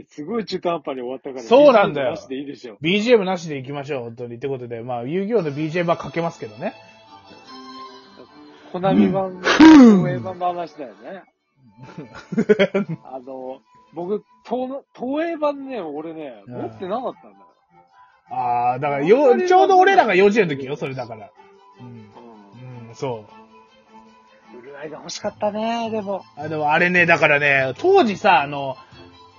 ってすごい中途半端に終わったから。そうなんだよ BGM なしでいいでしょ。BGM なしで行きましょう、本当に。ってことで、まあ、遊戯王の BGM はかけますけどね。コナミ版の、東映版の話だよね。あの、僕、東映版ね、俺ね、うん持ってなかったんだよ。ああ、だからよ、ちょうど俺らが幼稚園の時よ、それだから。うん。うん。うん、そう。ブルーアイが欲しかったね、でも。あ、でもあれね、だからね、当時さ、あの、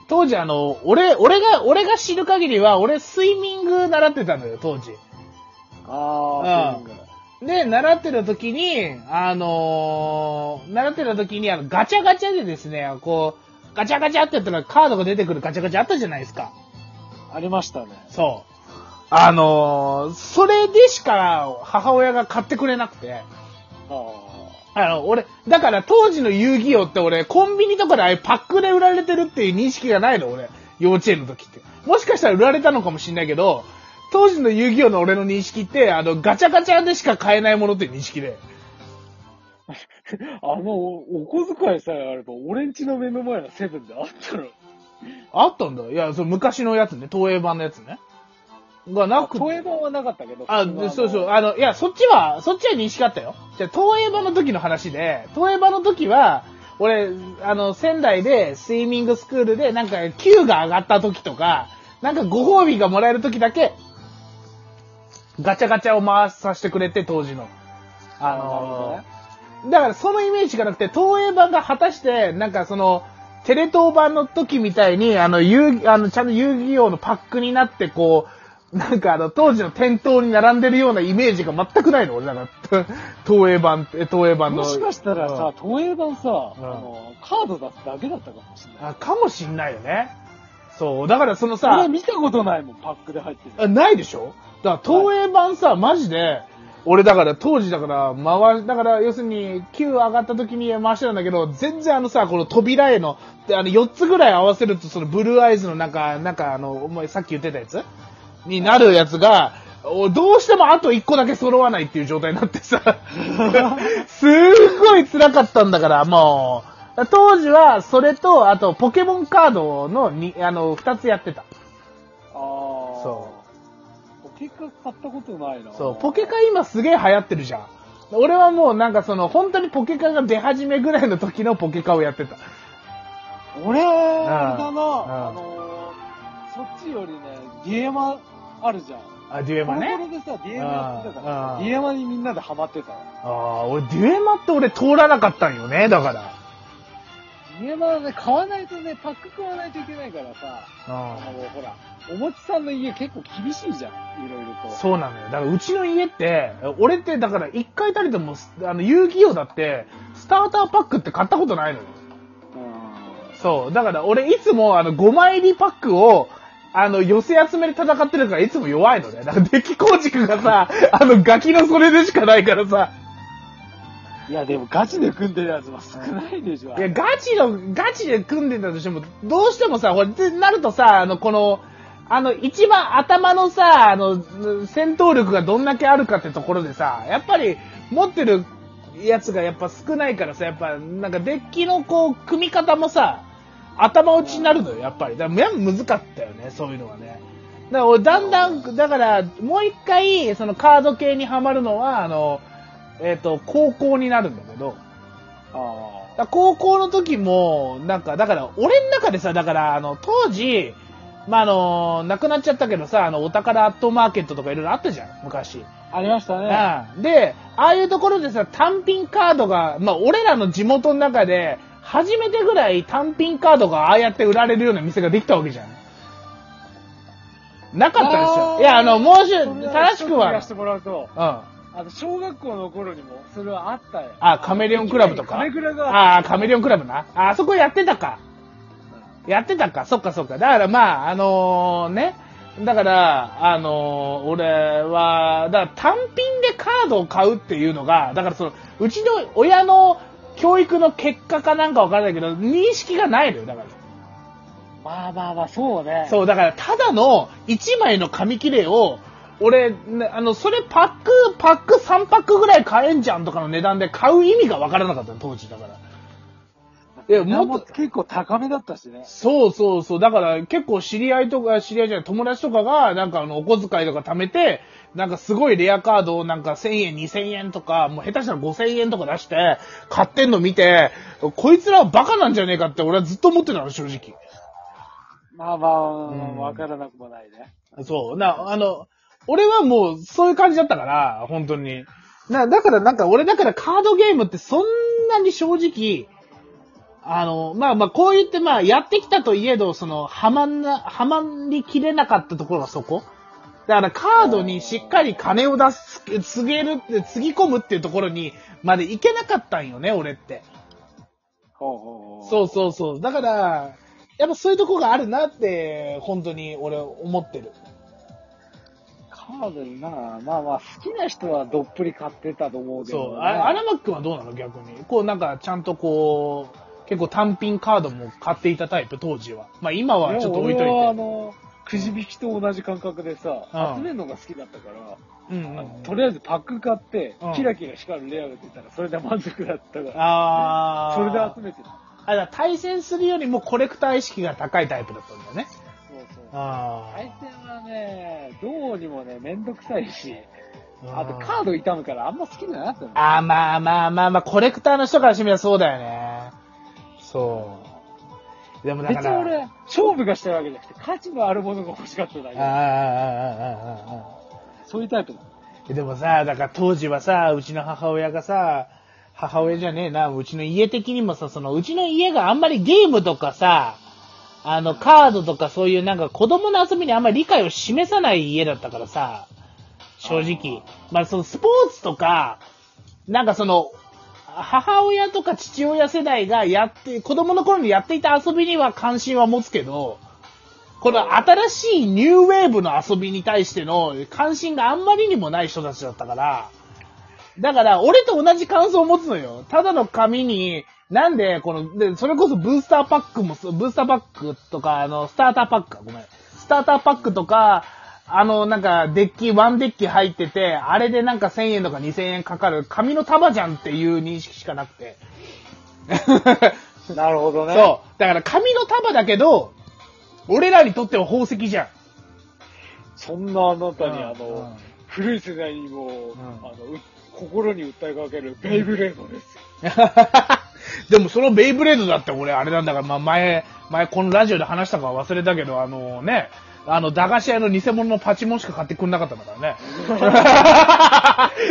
当時あの、俺、俺が、俺が知る限りは、俺スイミング習ってたのよ、当時。ああ、うんで、習ってた時に、あのー習ってた時に、あの、ガチャガチャでですね、こう、ガチャガチャってやったらカードが出てくるガチャガチャあったじゃないですか。ありましたね。そう。あのーそれでしか母親が買ってくれなくて。ああの、俺、だから当時の遊戯王って俺、コンビニとかでああいうパックで売られてるっていう認識がないの、俺。幼稚園の時って。もしかしたら売られたのかもしんないけど、当時の遊戯王の俺の認識って、あの、ガチャガチャでしか買えないものっていう認識で。あ。あの、おお小遣いさえあれば、俺んちの目の前のセブンであったの。あったんだ。いや、その昔のやつね、東映版のやつね。がなくて。東映版はなかったけど。あ、そうそう。あの、いや、そっちは、そっちは認識あったよ。じゃあ東映版の時の話で、東映版の時は、俺、あの、仙台でスイミングスクールで、なんか、級が上がった時とか、なんかご褒美がもらえる時だけ、ガチャガチャを回させてくれて、当時の。あのねだからそのイメージがなくて、東映版が果たして、なんかその、テレ東版の時みたいに、あの、遊戯、あの、ちゃんと遊戯王のパックになって、こう、なんかあの、当時の店頭に並んでるようなイメージが全くないの俺、なんか、東映版って、東映版の。もしかしたらさ、東映版さ、んあの、カード出すだけだったかもしれない。あ、かもしんないよね。そう、だからその俺さ、見たことないもん、パックで入ってる。あないでしょ？だから東映版さ、マジで、俺だから当時だから回し、だから要するに9上がった時に回してたんだけど、全然あのさ、この扉への、であの4つぐらい合わせるとそのブルーアイズのなんか、なんかあの、お前さっき言ってたやつ？になるやつが、おどうしてもあと1個だけ揃わないっていう状態になってさ、すっごい辛かったんだから、もう、当時はそれと、あとポケモンカードのに、あの、2つやってた。ああ。。そうポケカ買ったことないな。そう、ポケカ今すげえ流行ってるじゃん。俺はもうなんかその、本当にポケカが出始めぐらいの時のポケカをやってた。俺、だな、うんあのー、そっちよりね、デュエマあるじゃん。あ、デュエマね。コロコロでさ、デュエマやってたからデュエマにみんなでハマってた。ああ、俺デュエマって俺通らなかったんよね、だから。デュエマはね、買わないとね、パック買わないといけないからさ、あの、ほら、おもちさんの家結構厳しいじゃん、いろいろと。そうなのよ。だからうちの家って、俺ってだから一回たりとも、あの、遊戯王だって、スターターパックって買ったことないのよ。うんそう。だから俺いつもあの5枚入りパックを、あの、寄せ集めで戦ってるからいつも弱いのね。だからデッキ構築がさ、あの、ガキのそれでしかないからさ。いや、でもガチで組んでるやつは少ないでしょ。いや、ガチの、ガチで組んでたとしても、どうしてもさ、ほら、ってなるとさ、あの、この、あの、一番頭のさ、あの、戦闘力がどんだけあるかってところでさ、やっぱり、持ってるやつがやっぱ少ないからさ、やっぱ、なんかデッキのこう、組み方もさ、頭打ちになるのよ、やっぱり。だから、やっぱ難かったよね、そういうのはね。だから俺、だんだん、だから、もう一回、そのカード系にはまるのは、あの、えっ、と、高校になるんだけど、あ高校の時も、なんか、だから、俺の中でさ、だから、あの、当時、まあ、あの、亡くなっちゃったけどさ、あの、お宝アットマーケットとかいろいろあったじゃん、昔。あ。ありましたね。うん。で、ああいうところでさ、単品カードが、まあ、俺らの地元の中で、初めてぐらい単品カードがああやって売られるような店ができたわけじゃん。なかったでしょ。いや、あの、もうし、正しくは、うと、うん。あの、小学校の頃にも、それはあったよ。あ、カメレオンクラブとか。カメクラがああ、カメレオンクラブな。あ、あそこやってたか。やってたか。そっかそっか。だからまあ、あのね。だから、あのー俺は、だから単品でカードを買うっていうのが、だからその、うちの親の教育の結果かなんかわからないけど、認識がないのよ、だから。まあまあまあ、そうね。そう、だから、ただの1枚の紙切れを、俺、ねあの、それパック、パック3パックぐらい買えんじゃんとかの値段で買う意味がわからなかったの、当時だから。いや、ももっと、結構高めだったしね。そうそうそう。だから結構知り合いとか、知り合いじゃない、友達とかが、なんかあの、お小遣いとか貯めて、なんかすごいレアカードをなんか1000円、2000円とか、もう下手したら5000円とか出して、買ってんの見て、こいつらはバカなんじゃねえかって俺はずっと思ってたの、正直。まあまあ、んわからなくもないね。そう。な、あの、俺はもうそういう感じだったから、本当に。な、だからなんか俺だからカードゲームってそんなに正直、あの、まあまあこう言ってまあやってきたといえど、その、はまんな、はまりきれなかったところがそこ。だからカードにしっかり金を出す、つげるって、つぎ込むっていうところにまでいけなかったんよね、俺って。ほうほう。そうそうそう。だから、やっぱそういうとこがあるなって、本当に俺思ってる。カードにな、まあまあ、好きな人はどっぷり買ってたと思うけど、そう。あ荒牧くんはどうなの逆に？こうなんかちゃんとこう、結構単品カードも買っていたタイプ、当時は。まあ今はちょっと置いとい俺はあて。の、くじ引きと同じ感覚でさ、うん集めるのが好きだったから、うんとりあえずパック買ってうん、キラキラ光るレアが出たら、それで満足だったから、あー。それで集めてた。あ、だ対戦するよりもコレクター意識が高いタイプだったんだよね。そうそう。あ対戦はね、どうにもね、めんどくさいし、ー。あとカード傷むからあんま好きじゃなかったの。あー、まあまあまあまあ、コレクターの人からしてみればそうだよね。そう。でもだから。別に俺、勝負がしたいわけじゃなくて、価値のあるものが欲しかっただけ。あーあーあーあーあーあー。そういうタイプだ。でもさ、だから当時はさ、うちの母親がさ、母親じゃねえな、うちの家的にもさ、その、うちの家があんまりゲームとかさ、あの、カードとかそういうなんか子供の遊びにあんまり理解を示さない家だったからさ、正直。まあそのスポーツとか、なんかその、母親とか父親世代がやって、子供の頃にやっていた遊びには関心は持つけど、この新しいニューウェーブの遊びに対しての関心があんまりにもない人たちだったから、だから、俺と同じ感想を持つのよ。ただの紙に、なんで、この、で、それこそブースターパックも、ブースターパックとか、あの、スターターパックか、ごめん。スターターパックとか、あの、なんか、デッキ、ワンデッキ入ってて、あれでなんか1000円とか2000円かかる、紙の束じゃんっていう認識しかなくて。なるほどね。そう。だから紙の束だけど、俺らにとっては宝石じゃん。そんなあなたに、あうんの、古い世代にも、んあの、う心に訴えかけるベイブレードですよ。でもそのベイブレードだって俺あれなんだから、まあ前、前このラジオで話したか忘れたけど、あのね、あの、駄菓子屋の偽物のパチモンしか買ってくんなかったんだからね。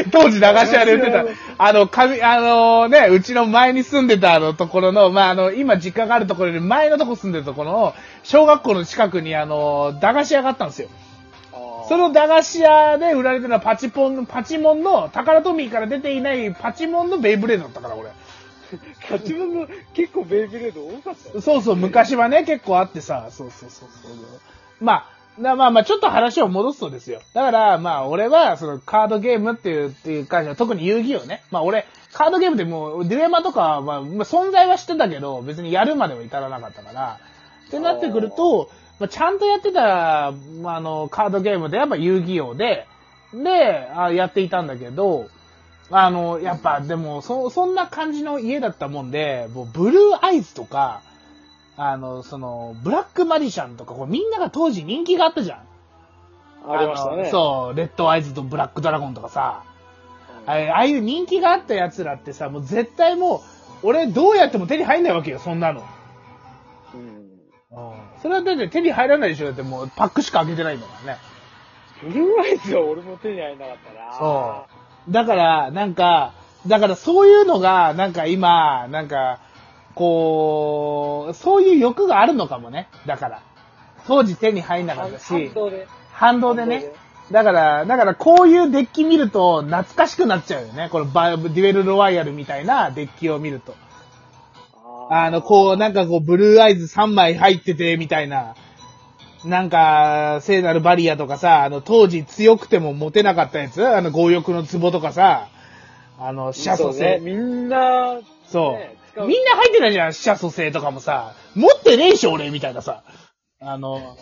当時駄菓子屋で売ってた、あの、紙、あのね、うちの前に住んでたあのところの、まああの、今実家があるところより前のとこ住んでるところの、小学校の近くにあの、駄菓子屋があったんですよ。その駄菓子屋で売られてるのはパチポン、パチモンの、タカラトミーから出ていないパチモンのベイブレードだったから俺。パチモンの結構ベイブレード多かったよ。そうそう、昔はね、結構あってさ、そうそうそうそう。まあ、なまあまあ、ちょっと話を戻すとですよ。だから、まあ、俺は、その、カードゲームっていう、っていう感じは、特に遊戯王ね。まあ、俺、カードゲームでもう、デュエマとかは、まあ、存在は知ってたけど、別にやるまでは至らなかったから、ってなってくると、まあ、ちゃんとやってた、まあ、あの、カードゲームで、やっぱ遊戯王で、で、あやっていたんだけど、あの、やっぱ、でも、そ、そんな感じの家だったもんで、もう、ブルーアイズとか、あの、その、ブラックマジシャンとか、こうみんなが当時人気があったじゃん。ありましたね。のそう、レッドアイズとブラックドラゴンとかさ、うんああいう人気があった奴らってさ、もう絶対もう、俺どうやっても手に入んないわけよ、そんなの。うん。それはだって手に入らないでしょだってもうパックしか開けてないんだからね。ブルーアイズは俺も手に入らなかったな。そう。だから、なんか、だからそういうのが、なんか今、なんか、こう、そういう欲があるのかもね。だから。当時手に入んなかったし反、動で。反動でね。だから、だからこういうデッキ見ると懐かしくなっちゃうよね。このバデュエルロワイヤルみたいなデッキを見ると。あの、こう、なんかこう、ブルーアイズ3枚入ってて、みたいな。なんか、聖なるバリアとかさ、あの、当時強くても持てなかったやつあの、強欲の壺とかさ、あの、死者蘇そうね。生。みんな、そう。ね使うみんな入ってないじゃん、死者蘇生とかもさ。持ってねえし、俺、みたいなさ。あの、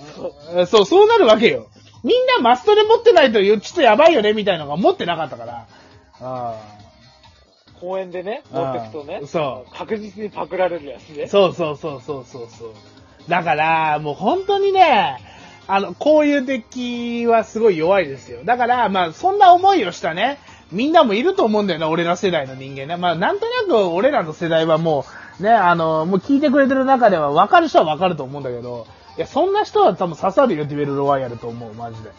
そう、そうなるわけよ。みんなマストで持ってないと、ちょっとやばいよね、みたいなのが持ってなかったから。あ公園でね、持ってくとねうん、そう確実にパクられるやつね。そうそうそうそうそうそう。だから、もう本当にね、あの、こういうデッキはすごい弱いですよ。だから、まあ、そんな思いをしたね、みんなもいると思うんだよね、俺ら世代の人間ね。まあ、なんとなく俺らの世代はもう、ね、あの、もう聞いてくれてる中では分かる人は分かると思うんだけど、いや、そんな人は多分刺さるよ、デュエルロワイヤルと思う、マジで。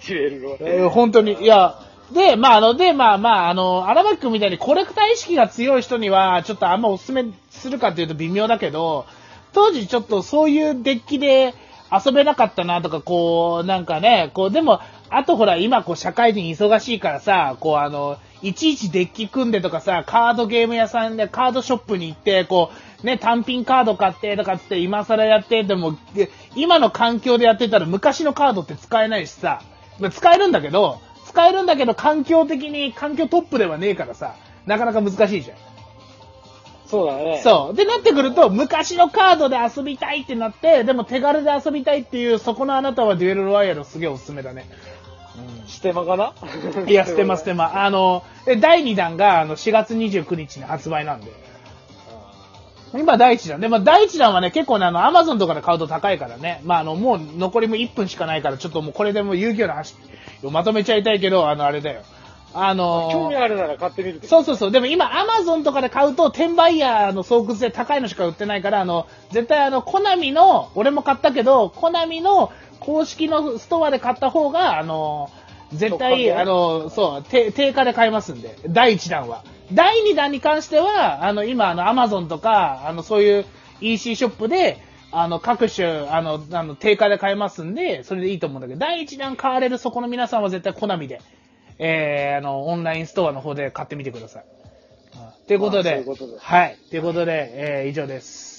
ジュエルロえー本当に。いや、で、まあ、あの、で、まあまあ、あの、荒牧君みたいにコレクター意識が強い人には、ちょっとあんまお勧めするかっていうと微妙だけど、当時ちょっとそういうデッキで遊べなかったなとか、こう、なんかね、こう、でも、あとほら、今こう、社会人忙しいからさ、こう、あの、いちいちデッキ組んでとかさ、カードゲーム屋さんでカードショップに行って、こう、ね、単品カード買ってとかつって今更やって、でも、で今の環境でやってたら昔のカードって使えないしさ、まあ使えるんだけど、使えるんだけど環境的に環境トップではねえからさ、なかなか難しいじゃん。そうだね。そう。で、なってくると、昔のカードで遊びたいってなって、でも手軽で遊びたいっていう、そこのあなたはデュエルロワイヤルすげえおすすめだね。ステマかな？いや、ステマステマ。あの、で第2弾が、あの、4月29日に発売なんで。今第1弾。で、まあ、第1弾はね、結構ね、あの、アマゾンとかで買うと高いからね。まあ、あの、もう残りも1分しかないから、ちょっともうこれでもう遊戯王の話をまとめちゃいたいけど、あの、あれだよ。あの興味あるなら買ってみるけどそうそうそう。でも今、アマゾンとかで買うと、転売ヤーの巣窟で高いのしか売ってないから、あの、絶対あの、コナミの、俺も買ったけど、コナミの公式のストアで買った方が、あの、絶対、あの、そう、定定価で買えますんで、第1弾は。第2弾に関しては、あの、今、あの、アマゾンとか、あの、そういう EC ショップで、あの、各種、あの、あの、定価で買えますんで、それでいいと思うんだけど、第1弾買われるそこの皆さんは絶対コナミで、えー、あの、オンラインストアの方で買ってみてください。ということで、まあそういうことではい。ということで、えー、以上です。